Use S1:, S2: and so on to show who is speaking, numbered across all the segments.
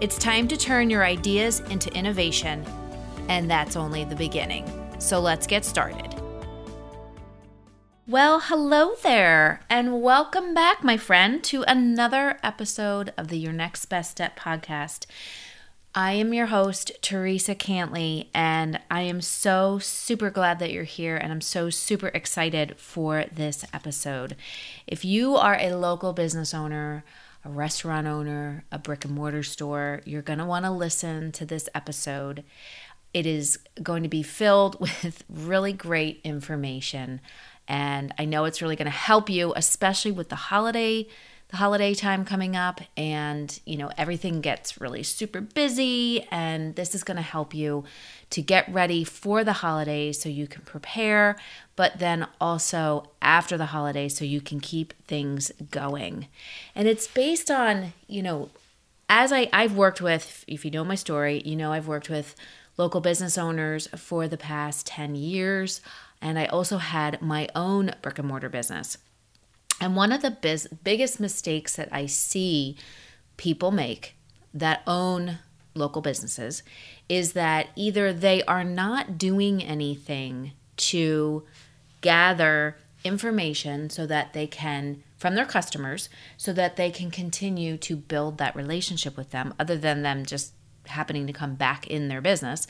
S1: It's time to turn your ideas into innovation, and that's only the beginning. So let's get started. Well, hello there, and welcome back, my friend, to another episode of the Your Next Best Step podcast. I am your host, Teresa Cantley, and I am so super glad that you're here and I'm so super excited for this episode. If you are a local business owner, a restaurant owner, a brick and mortar store, you're going to want to listen to this episode. It is going to be filled with really great information, and I know it's really going to help you, especially with the holiday the holiday time coming up and you know everything gets really super busy and this is going to help you to get ready for the holidays so you can prepare but then also after the holidays so you can keep things going. And it's based on you know as I, I've worked with if you know my story you know I've worked with local business owners for the past 10 years and I also had my own brick and mortar business. And one of the biz- biggest mistakes that I see people make that own local businesses is that either they are not doing anything to gather information so that they can from their customers so that they can continue to build that relationship with them other than them just happening to come back in their business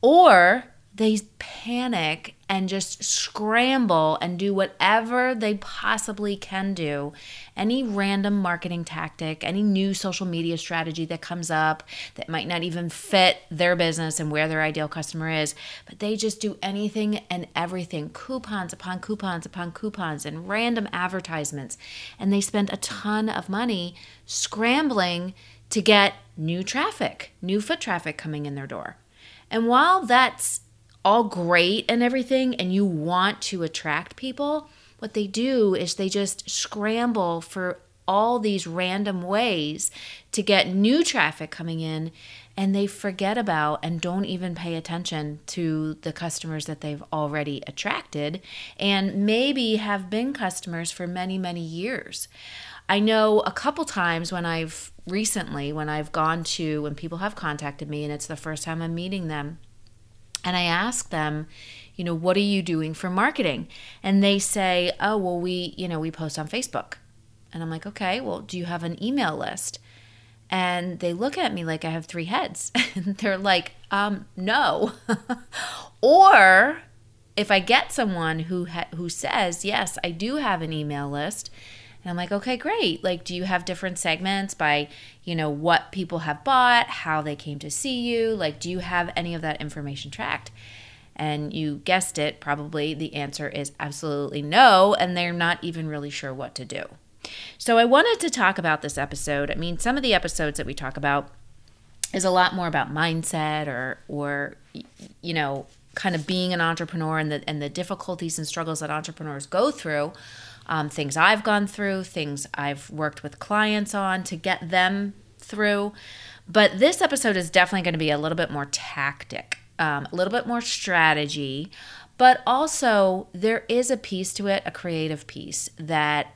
S1: or they panic and just scramble and do whatever they possibly can do. Any random marketing tactic, any new social media strategy that comes up that might not even fit their business and where their ideal customer is, but they just do anything and everything coupons upon coupons upon coupons and random advertisements. And they spend a ton of money scrambling to get new traffic, new foot traffic coming in their door. And while that's all great and everything and you want to attract people, what they do is they just scramble for all these random ways to get new traffic coming in and they forget about and don't even pay attention to the customers that they've already attracted and maybe have been customers for many many years. I know a couple times when I've recently when I've gone to when people have contacted me and it's the first time I'm meeting them and I ask them, you know, what are you doing for marketing? And they say, oh, well, we, you know, we post on Facebook. And I'm like, okay, well, do you have an email list? And they look at me like I have three heads. and they're like, um, no. or if I get someone who ha- who says, yes, I do have an email list, and I'm like, okay, great. Like, do you have different segments by, you know, what people have bought, how they came to see you? Like, do you have any of that information tracked? And you guessed it, probably the answer is absolutely no. And they're not even really sure what to do. So I wanted to talk about this episode. I mean, some of the episodes that we talk about is a lot more about mindset or, or, you know, kind of being an entrepreneur and the, and the difficulties and struggles that entrepreneurs go through um, things I've gone through, things I've worked with clients on to get them through. But this episode is definitely going to be a little bit more tactic, um, a little bit more strategy, but also there is a piece to it, a creative piece that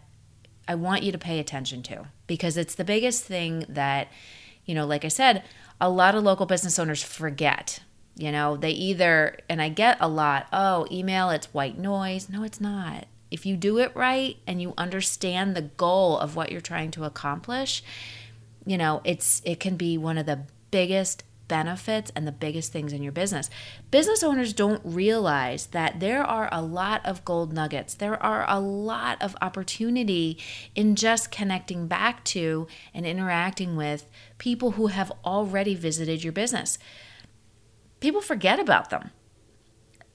S1: I want you to pay attention to because it's the biggest thing that, you know, like I said, a lot of local business owners forget. You know, they either, and I get a lot, oh, email, it's white noise. No, it's not if you do it right and you understand the goal of what you're trying to accomplish, you know, it's it can be one of the biggest benefits and the biggest things in your business. Business owners don't realize that there are a lot of gold nuggets. There are a lot of opportunity in just connecting back to and interacting with people who have already visited your business. People forget about them.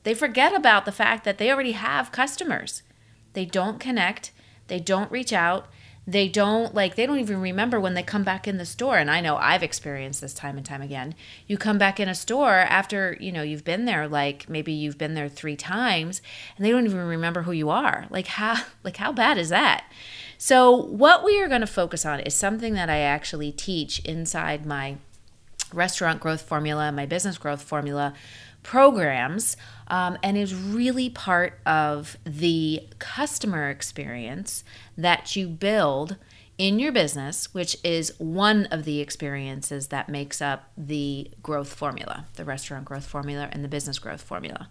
S1: They forget about the fact that they already have customers. They don't connect, they don't reach out, they don't like they don't even remember when they come back in the store. And i know i've experienced this time and time again. You come back in a store after you know you've been there like maybe you've been there three times and they don't even remember who you are. Like how like how bad is that? So what we are going to focus on is something that i actually teach inside my restaurant growth formula my business growth formula programs um, and is really part of the customer experience that you build in your business, which is one of the experiences that makes up the growth formula, the restaurant growth formula and the business growth formula.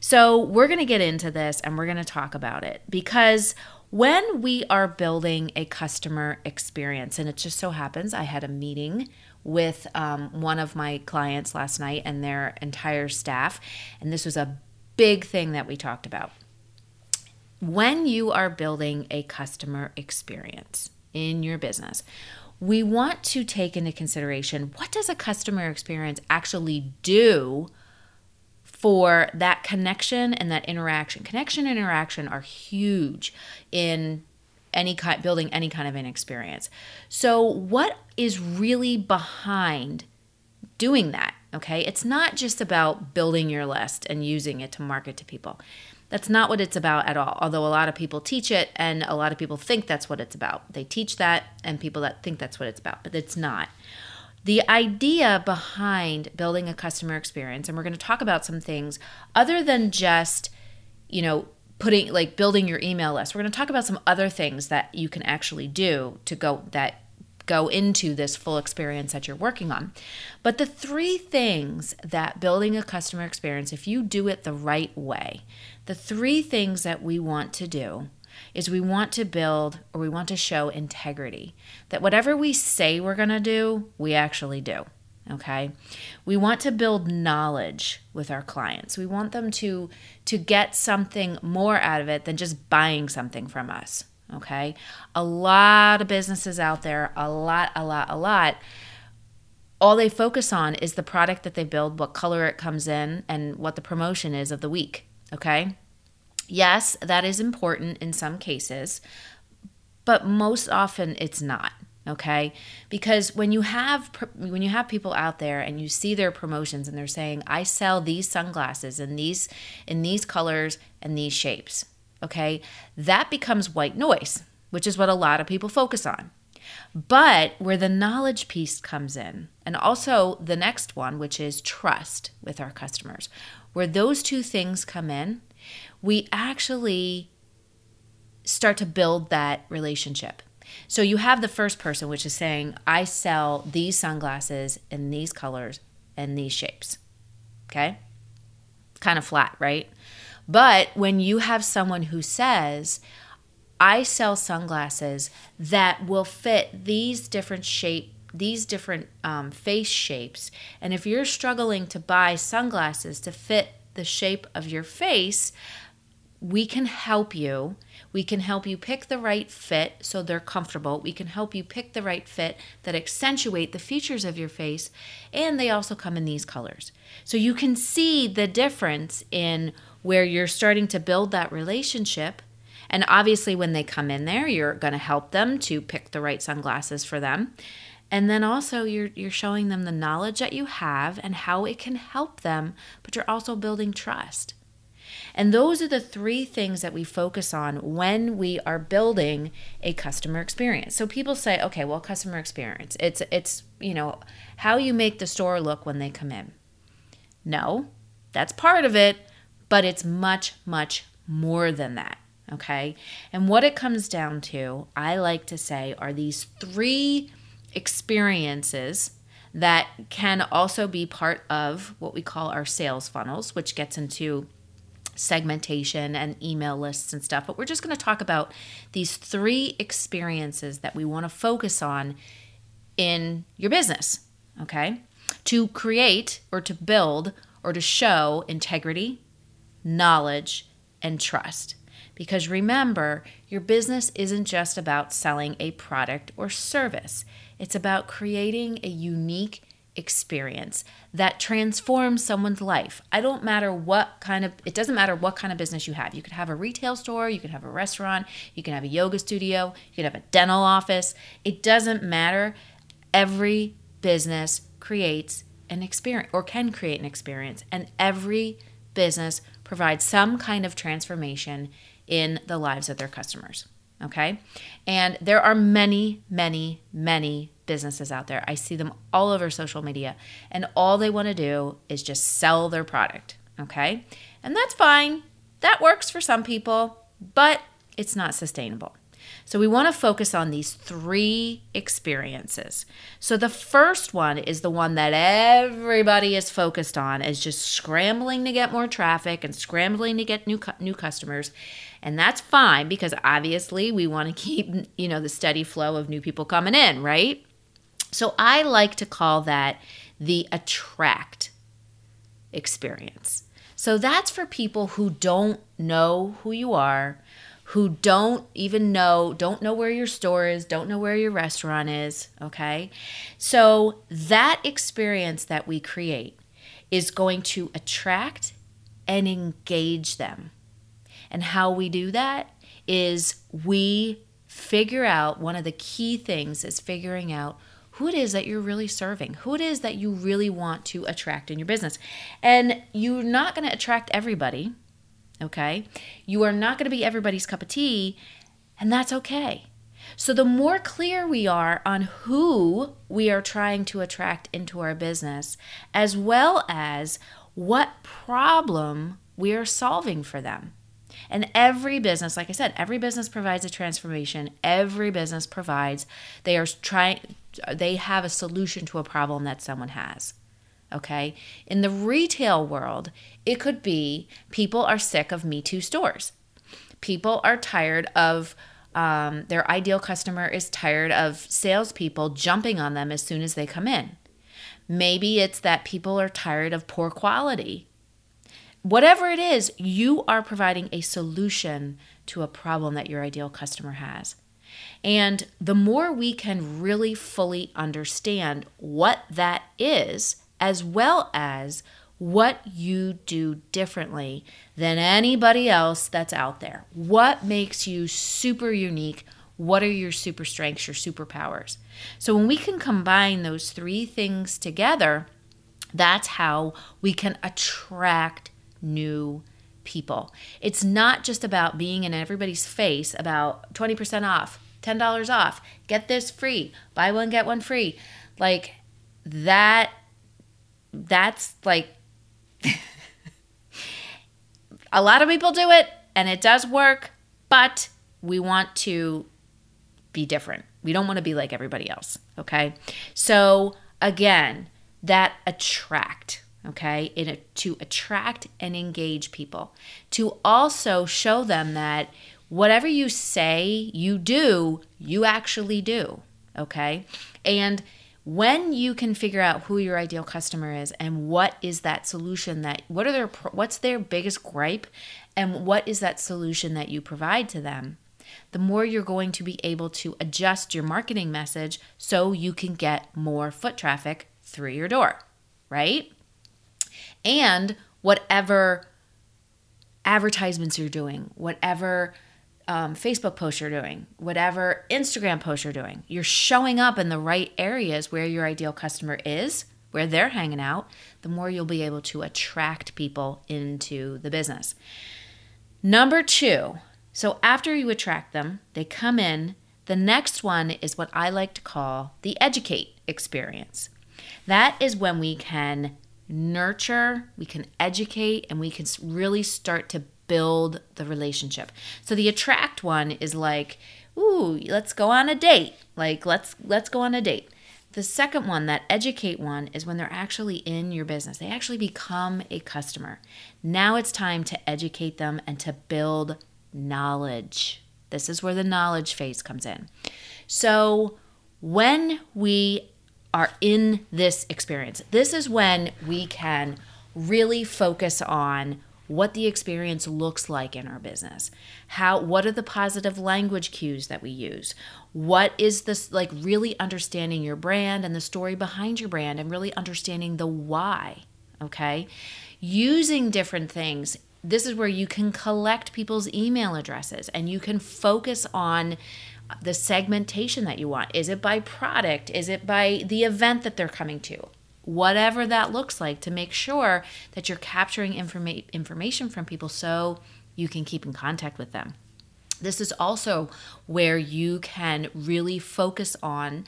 S1: So, we're going to get into this and we're going to talk about it because when we are building a customer experience, and it just so happens I had a meeting with um, one of my clients last night and their entire staff. And this was a big thing that we talked about. When you are building a customer experience in your business, we want to take into consideration what does a customer experience actually do for that connection and that interaction. Connection and interaction are huge in any kind building any kind of an experience. So what is really behind doing that? Okay? It's not just about building your list and using it to market to people. That's not what it's about at all. Although a lot of people teach it and a lot of people think that's what it's about. They teach that and people that think that's what it's about, but it's not. The idea behind building a customer experience, and we're going to talk about some things other than just, you know, putting like building your email list. We're going to talk about some other things that you can actually do to go that go into this full experience that you're working on. But the three things that building a customer experience, if you do it the right way, the three things that we want to do is we want to build or we want to show integrity. That whatever we say we're going to do, we actually do okay? We want to build knowledge with our clients. We want them to to get something more out of it than just buying something from us okay? A lot of businesses out there a lot a lot a lot all they focus on is the product that they build what color it comes in and what the promotion is of the week okay? Yes that is important in some cases but most often it's not okay? Because when you have when you have people out there and you see their promotions and they're saying i sell these sunglasses in these in these colors and these shapes okay? That becomes white noise which is what a lot of people focus on. But where the knowledge piece comes in and also the next one which is trust with our customers where those two things come in we actually start to build that relationship so you have the first person, which is saying, I sell these sunglasses in these colors and these shapes. Okay? Kind of flat, right? But when you have someone who says, I sell sunglasses that will fit these different shape these different um, face shapes and if you're struggling to buy sunglasses to fit the shape of your face we can help you. We can help you pick the right fit so they're comfortable. We can help you pick the right fit that accentuate the features of your face. And they also come in these colors. So you can see the difference in where you're starting to build that relationship. And obviously, when they come in there, you're going to help them to pick the right sunglasses for them. And then also you're you're showing them the knowledge that you have and how it can help them, but you're also building trust. And those are the three things that we focus on when we are building a customer experience. So people say, okay, well, customer experience, it's it's, you know, how you make the store look when they come in. No, that's part of it, but it's much much more than that. Okay? And what it comes down to, I like to say, are these three experiences that can also be part of what we call our sales funnels, which gets into segmentation and email lists and stuff, but we're just going to talk about these three experiences that we want to focus on in your business, okay? To create or to build or to show integrity, knowledge, and trust. Because remember, your business isn't just about selling a product or service, it's about creating a unique experience that transforms someone's life. I don't matter what kind of it doesn't matter what kind of business you have. You could have a retail store, you could have a restaurant, you can have a yoga studio, you could have a dental office. It doesn't matter. Every business creates an experience or can create an experience and every business provides some kind of transformation in the lives of their customers. Okay? And there are many, many, many businesses out there. I see them all over social media, and all they want to do is just sell their product. Okay? And that's fine. That works for some people, but it's not sustainable. So we want to focus on these three experiences. So the first one is the one that everybody is focused on is just scrambling to get more traffic and scrambling to get new new customers. And that's fine because obviously we want to keep, you know, the steady flow of new people coming in, right? So I like to call that the attract experience. So that's for people who don't know who you are, who don't even know, don't know where your store is, don't know where your restaurant is, okay? So that experience that we create is going to attract and engage them. And how we do that is we figure out one of the key things is figuring out who it is that you're really serving, who it is that you really want to attract in your business. And you're not going to attract everybody, okay? You are not going to be everybody's cup of tea, and that's okay. So, the more clear we are on who we are trying to attract into our business, as well as what problem we are solving for them. And every business, like I said, every business provides a transformation. Every business provides, they are trying, they have a solution to a problem that someone has. Okay. In the retail world, it could be people are sick of Me Too stores. People are tired of, um, their ideal customer is tired of salespeople jumping on them as soon as they come in. Maybe it's that people are tired of poor quality. Whatever it is, you are providing a solution to a problem that your ideal customer has. And the more we can really fully understand what that is, as well as what you do differently than anybody else that's out there, what makes you super unique, what are your super strengths, your superpowers. So when we can combine those three things together, that's how we can attract new people. It's not just about being in everybody's face about 20% off, $10 off, get this free, buy one, get one free. Like that, that's like, a lot of people do it and it does work, but we want to be different. We don't want to be like everybody else. Okay. So, again, that attract okay in a, to attract and engage people to also show them that whatever you say you do, you actually do. Okay. And when you can figure out who your ideal customer is and what is that solution that what are their what's their biggest gripe and what is that solution that you provide to them the more you're going to be able to adjust your marketing message so you can get more foot traffic through your door right and whatever advertisements you're doing whatever um, Facebook posts you're doing, whatever Instagram posts you're doing, you're showing up in the right areas where your ideal customer is, where they're hanging out, the more you'll be able to attract people into the business. Number two, so after you attract them, they come in. The next one is what I like to call the educate experience. That is when we can nurture, we can educate, and we can really start to build the relationship. So the attract one is like, ooh, let's go on a date. Like let's let's go on a date. The second one, that educate one, is when they're actually in your business. They actually become a customer. Now it's time to educate them and to build knowledge. This is where the knowledge phase comes in. So when we are in this experience, this is when we can really focus on what the experience looks like in our business. How what are the positive language cues that we use? What is this like really understanding your brand and the story behind your brand and really understanding the why, okay? Using different things this is where you can collect people's email addresses and you can focus on the segmentation that you want. Is it by product? Is it by the event that they're coming to? Whatever that looks like to make sure that you're capturing informa- information from people so you can keep in contact with them. This is also where you can really focus on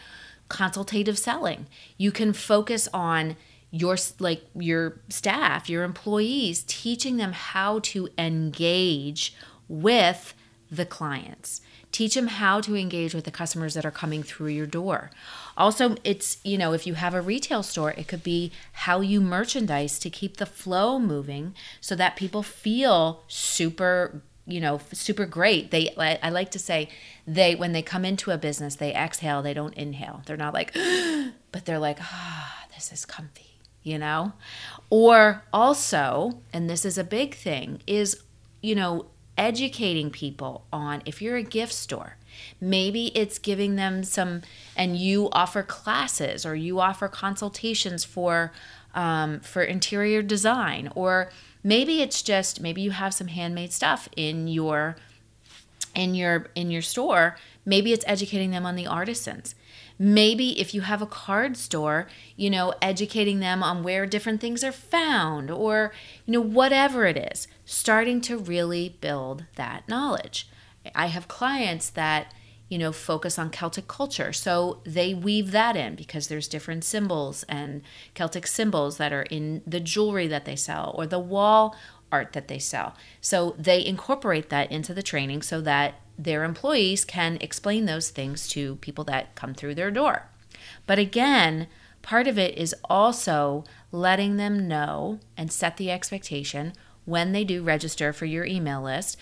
S1: consultative selling. You can focus on your like your staff, your employees, teaching them how to engage with the clients. Teach them how to engage with the customers that are coming through your door. Also, it's, you know, if you have a retail store, it could be how you merchandise to keep the flow moving so that people feel super you know super great they i like to say they when they come into a business they exhale they don't inhale they're not like but they're like ah this is comfy you know? Or also, and this is a big thing, is, you know, educating people on if you're a gift store, maybe it's giving them some, and you offer classes or you offer consultations for, um, for interior design, or maybe it's just, maybe you have some handmade stuff in your in your in your store. Maybe it's educating them on the artisans. Maybe if you have a card store, you know, educating them on where different things are found or, you know, whatever it is, starting to really build that knowledge. I have clients that, you know, focus on Celtic culture. So they weave that in because there's different symbols and Celtic symbols that are in the jewelry that they sell or the wall art that they sell. So they incorporate that into the training so that their employees can explain those things to people that come through their door. But again, part of it is also letting them know and set the expectation when they do register for your email list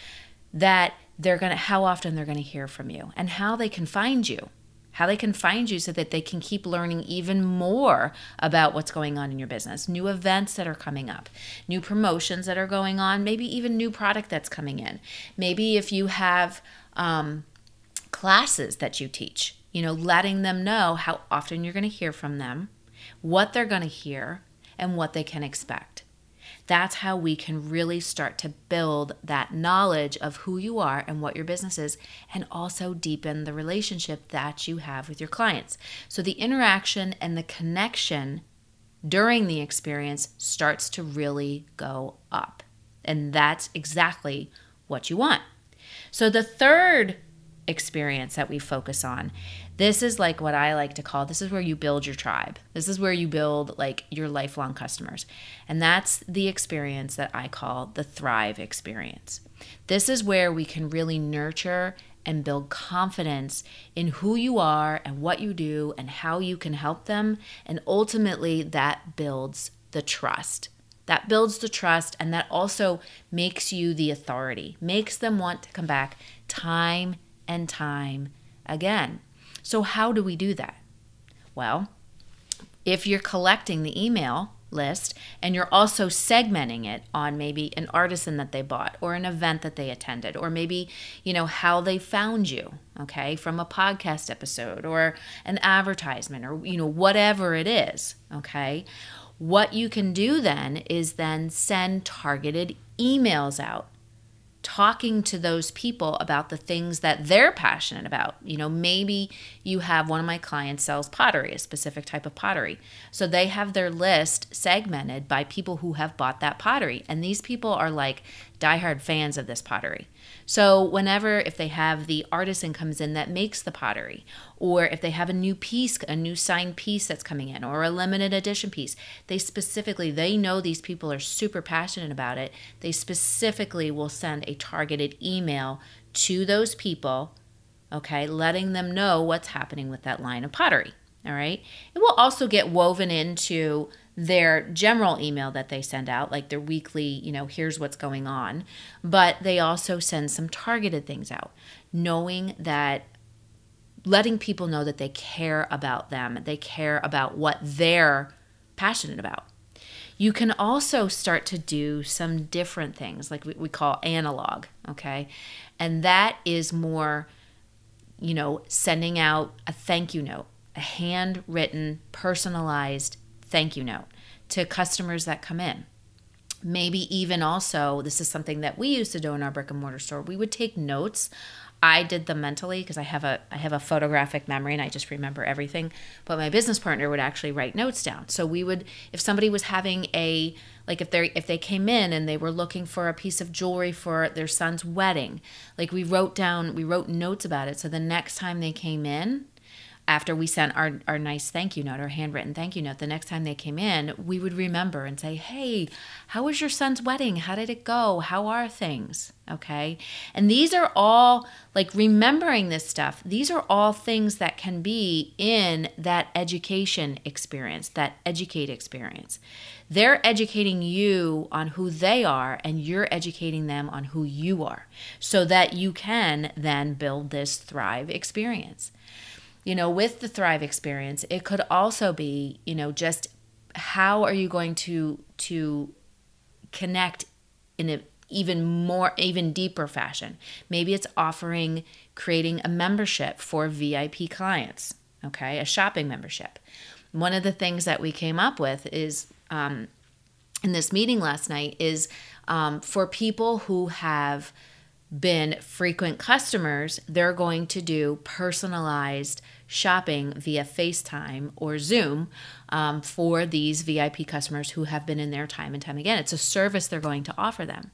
S1: that they're going to how often they're going to hear from you and how they can find you how they can find you so that they can keep learning even more about what's going on in your business, new events that are coming up, new promotions that are going on, maybe even new product that's coming in. Maybe if you have um, classes that you teach, you know, letting them know how often you're going to hear from them, what they're going to hear, and what they can expect. That's how we can really start to build that knowledge of who you are and what your business is, and also deepen the relationship that you have with your clients. So the interaction and the connection during the experience starts to really go up. And that's exactly what you want. So the third experience that we focus on. This is like what I like to call this is where you build your tribe. This is where you build like your lifelong customers. And that's the experience that I call the thrive experience. This is where we can really nurture and build confidence in who you are and what you do and how you can help them. And ultimately, that builds the trust. That builds the trust and that also makes you the authority, makes them want to come back time and time again. So, how do we do that? Well, if you're collecting the email list and you're also segmenting it on maybe an artisan that they bought or an event that they attended or maybe you know how they found you okay from a podcast episode or an advertisement or you know whatever it is okay what you can do then is then send targeted emails out talking to those people about the things that they're passionate about. You know, maybe you have one of my clients sells pottery, a specific type of pottery. So they have their list segmented by people who have bought that pottery. And these people are like diehard fans of this pottery. So whenever if they have the artisan comes in that makes the pottery, or if they have a new piece, a new signed piece that's coming in, or a limited edition piece, they specifically they know these people are super passionate about it. They specifically will send a targeted email to those people, okay, letting them know what's happening with that line of pottery. All right. It will also get woven into their general email that they send out, like their weekly, you know, here's what's going on. But they also send some targeted things out, knowing that letting people know that they care about them, they care about what they're passionate about. You can also start to do some different things, like we, call analog, okay? And that is more, you know, sending out a thank you note, a handwritten, personalized thank you note to customers that come in maybe even also this is something that we used to do in our brick and mortar store we would take notes I did them mentally because I have a I have a photographic memory and I just remember everything. But my business partner would actually write notes down. So we would if somebody was having a like if they if they came in and they were looking for a piece of jewelry for their son's wedding, like we wrote down we wrote notes about it. So the next time they came in, after we sent our, our nice thank you note, our handwritten thank you note, the next time they came in, we would remember and say, Hey, how was your son's wedding? How did it go? How are things? Okay. And these are all like remembering this stuff, these are all things that can be in that education experience, that educate experience. They're educating you on who they are, and you're educating them on who you are so that you can then build this Thrive experience you know, with the Thrive experience, it could also be, you know, just how are you going to to connect in an even more even deeper fashion. Maybe it's offering creating a membership for VIP clients, okay, a shopping membership. One of the things that we came up with is um, in this meeting last night is um, for people who have been frequent customers, they're going to do personalized shopping via FaceTime or Zoom um, for these VIP customers who have been in there time and time again. It's a service they're going to offer them.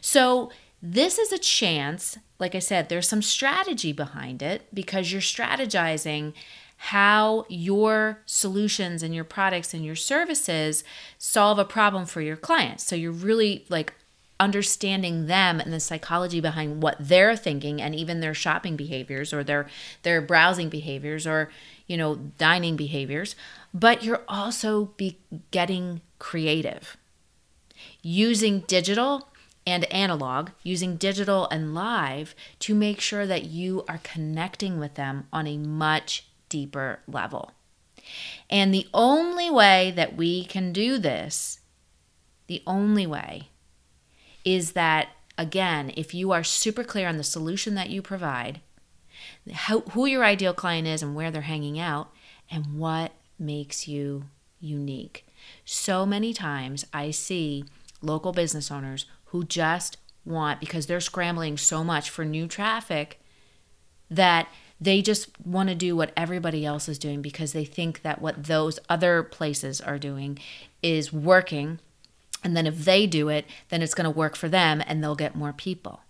S1: So, this is a chance, like I said, there's some strategy behind it because you're strategizing how your solutions and your products and your services solve a problem for your clients. So you're really like understanding them and the psychology behind what they're thinking and even their shopping behaviors or their their browsing behaviors or you know dining behaviors. But you're also be getting creative. Using digital and analog using digital and live to make sure that you are connecting with them on a much deeper level. And the only way that we can do this the only way is that, again, if you are super clear on the solution that you provide, how, who your ideal client is and where they're hanging out, and what makes you unique. So many times I see local business owners who just want, because they're scrambling so much for new traffic, that they just want to do what everybody else is doing because they think that what those other places are doing is working and then if they do it, then it's going to work for them and they'll get more people.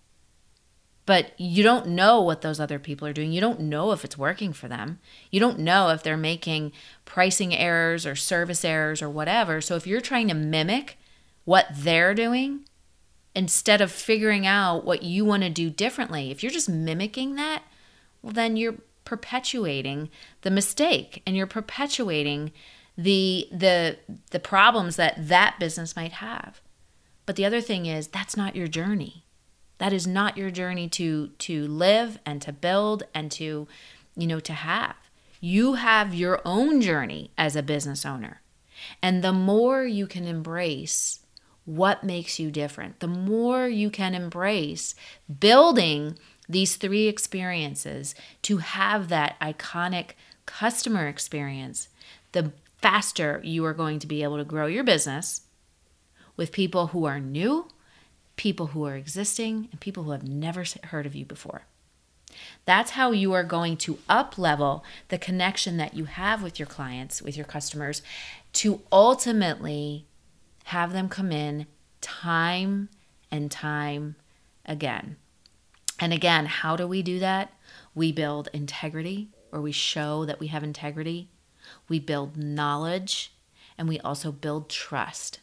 S1: But you don't know what those other people are doing. You don't know if it's working for them. You don't know if they're making pricing errors or service errors or whatever. So if you're trying to mimic what they're doing instead of figuring out what you want to do differently, if you're just mimicking that, well, then you're perpetuating the mistake and you're perpetuating the the the problems that that business might have. But the other thing is that's not your journey. That is not your journey to to live and to build and to you know to have. You have your own journey as a business owner. And the more you can embrace what makes you different, the more you can embrace building these three experiences to have that iconic customer experience, the faster you are going to be able to grow your business with people who are new, people who are existing, and people who have never heard of you before. That's how you are going to up level the connection that you have with your clients, with your customers, to ultimately have them come in time and time again. And again, how do we do that? We build integrity, or we show that we have integrity we build knowledge, and we also build trust.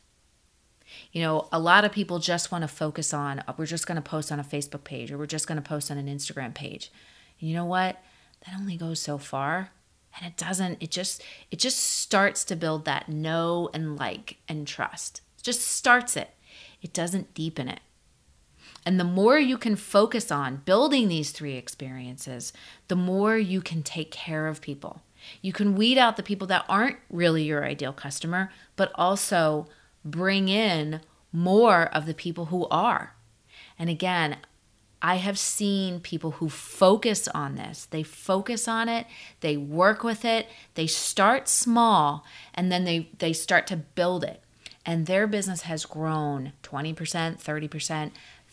S1: You know, a lot of people just want to focus on, oh, we're just going to post on a Facebook page or we're just going to post on an Instagram page. And you know what? That only goes so far. And it doesn't, it just, it just starts to build that know and like and trust. It just starts it. It doesn't deepen it. And the more you can focus on building these three experiences, the more you can take care of people. You can weed out the people that aren't really your ideal customer, but also bring in more of the people who are. And again, I have seen people who focus on this. They focus on it, they work with it, they start small, and then they, they start to build it. And their business has grown 20%, 30%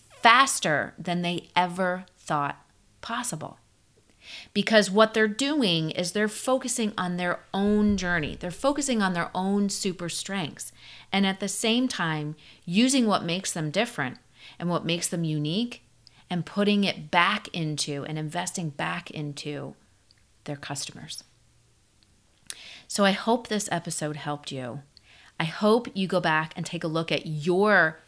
S1: faster than they ever thought possible. Because what they're doing is they're focusing on their own journey. They're focusing on their own super strengths. And at the same time, using what makes them different and what makes them unique and putting it back into and investing back into their customers. So I hope this episode helped you. I hope you go back and take a look at your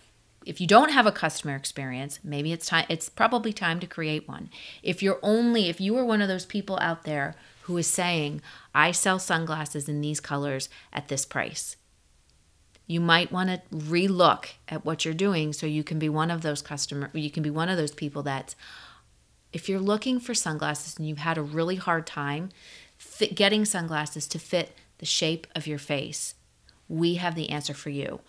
S1: if you don't have a customer experience, maybe it's time it's probably time to create one. If you're only if you are one of those people out there who is saying, "I sell sunglasses in these colors at this price." You might want to relook at what you're doing so you can be one of those customer you can be one of those people that if you're looking for sunglasses and you've had a really hard time fit, getting sunglasses to fit the shape of your face, we have the answer for you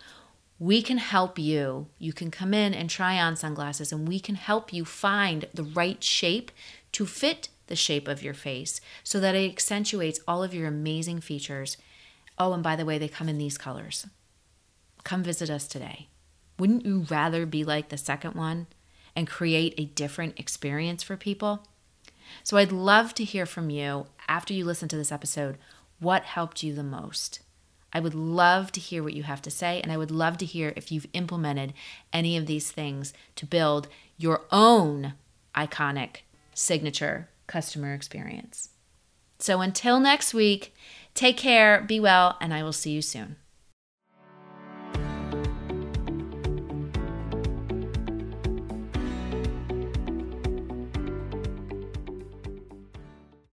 S1: we can help you. You can come in and try on sunglasses, and we can help you find the right shape to fit the shape of your face so that it accentuates all of your amazing features. Oh, and by the way, they come in these colors. Come visit us today. Wouldn't you rather be like the second one and create a different experience for people? So I'd love to hear from you after you listen to this episode. What helped you the most? I would love to hear what you have to say, and I would love to hear if you've implemented any of these things to build your own iconic signature customer experience. So until next week, take care, be well, and I will see you soon.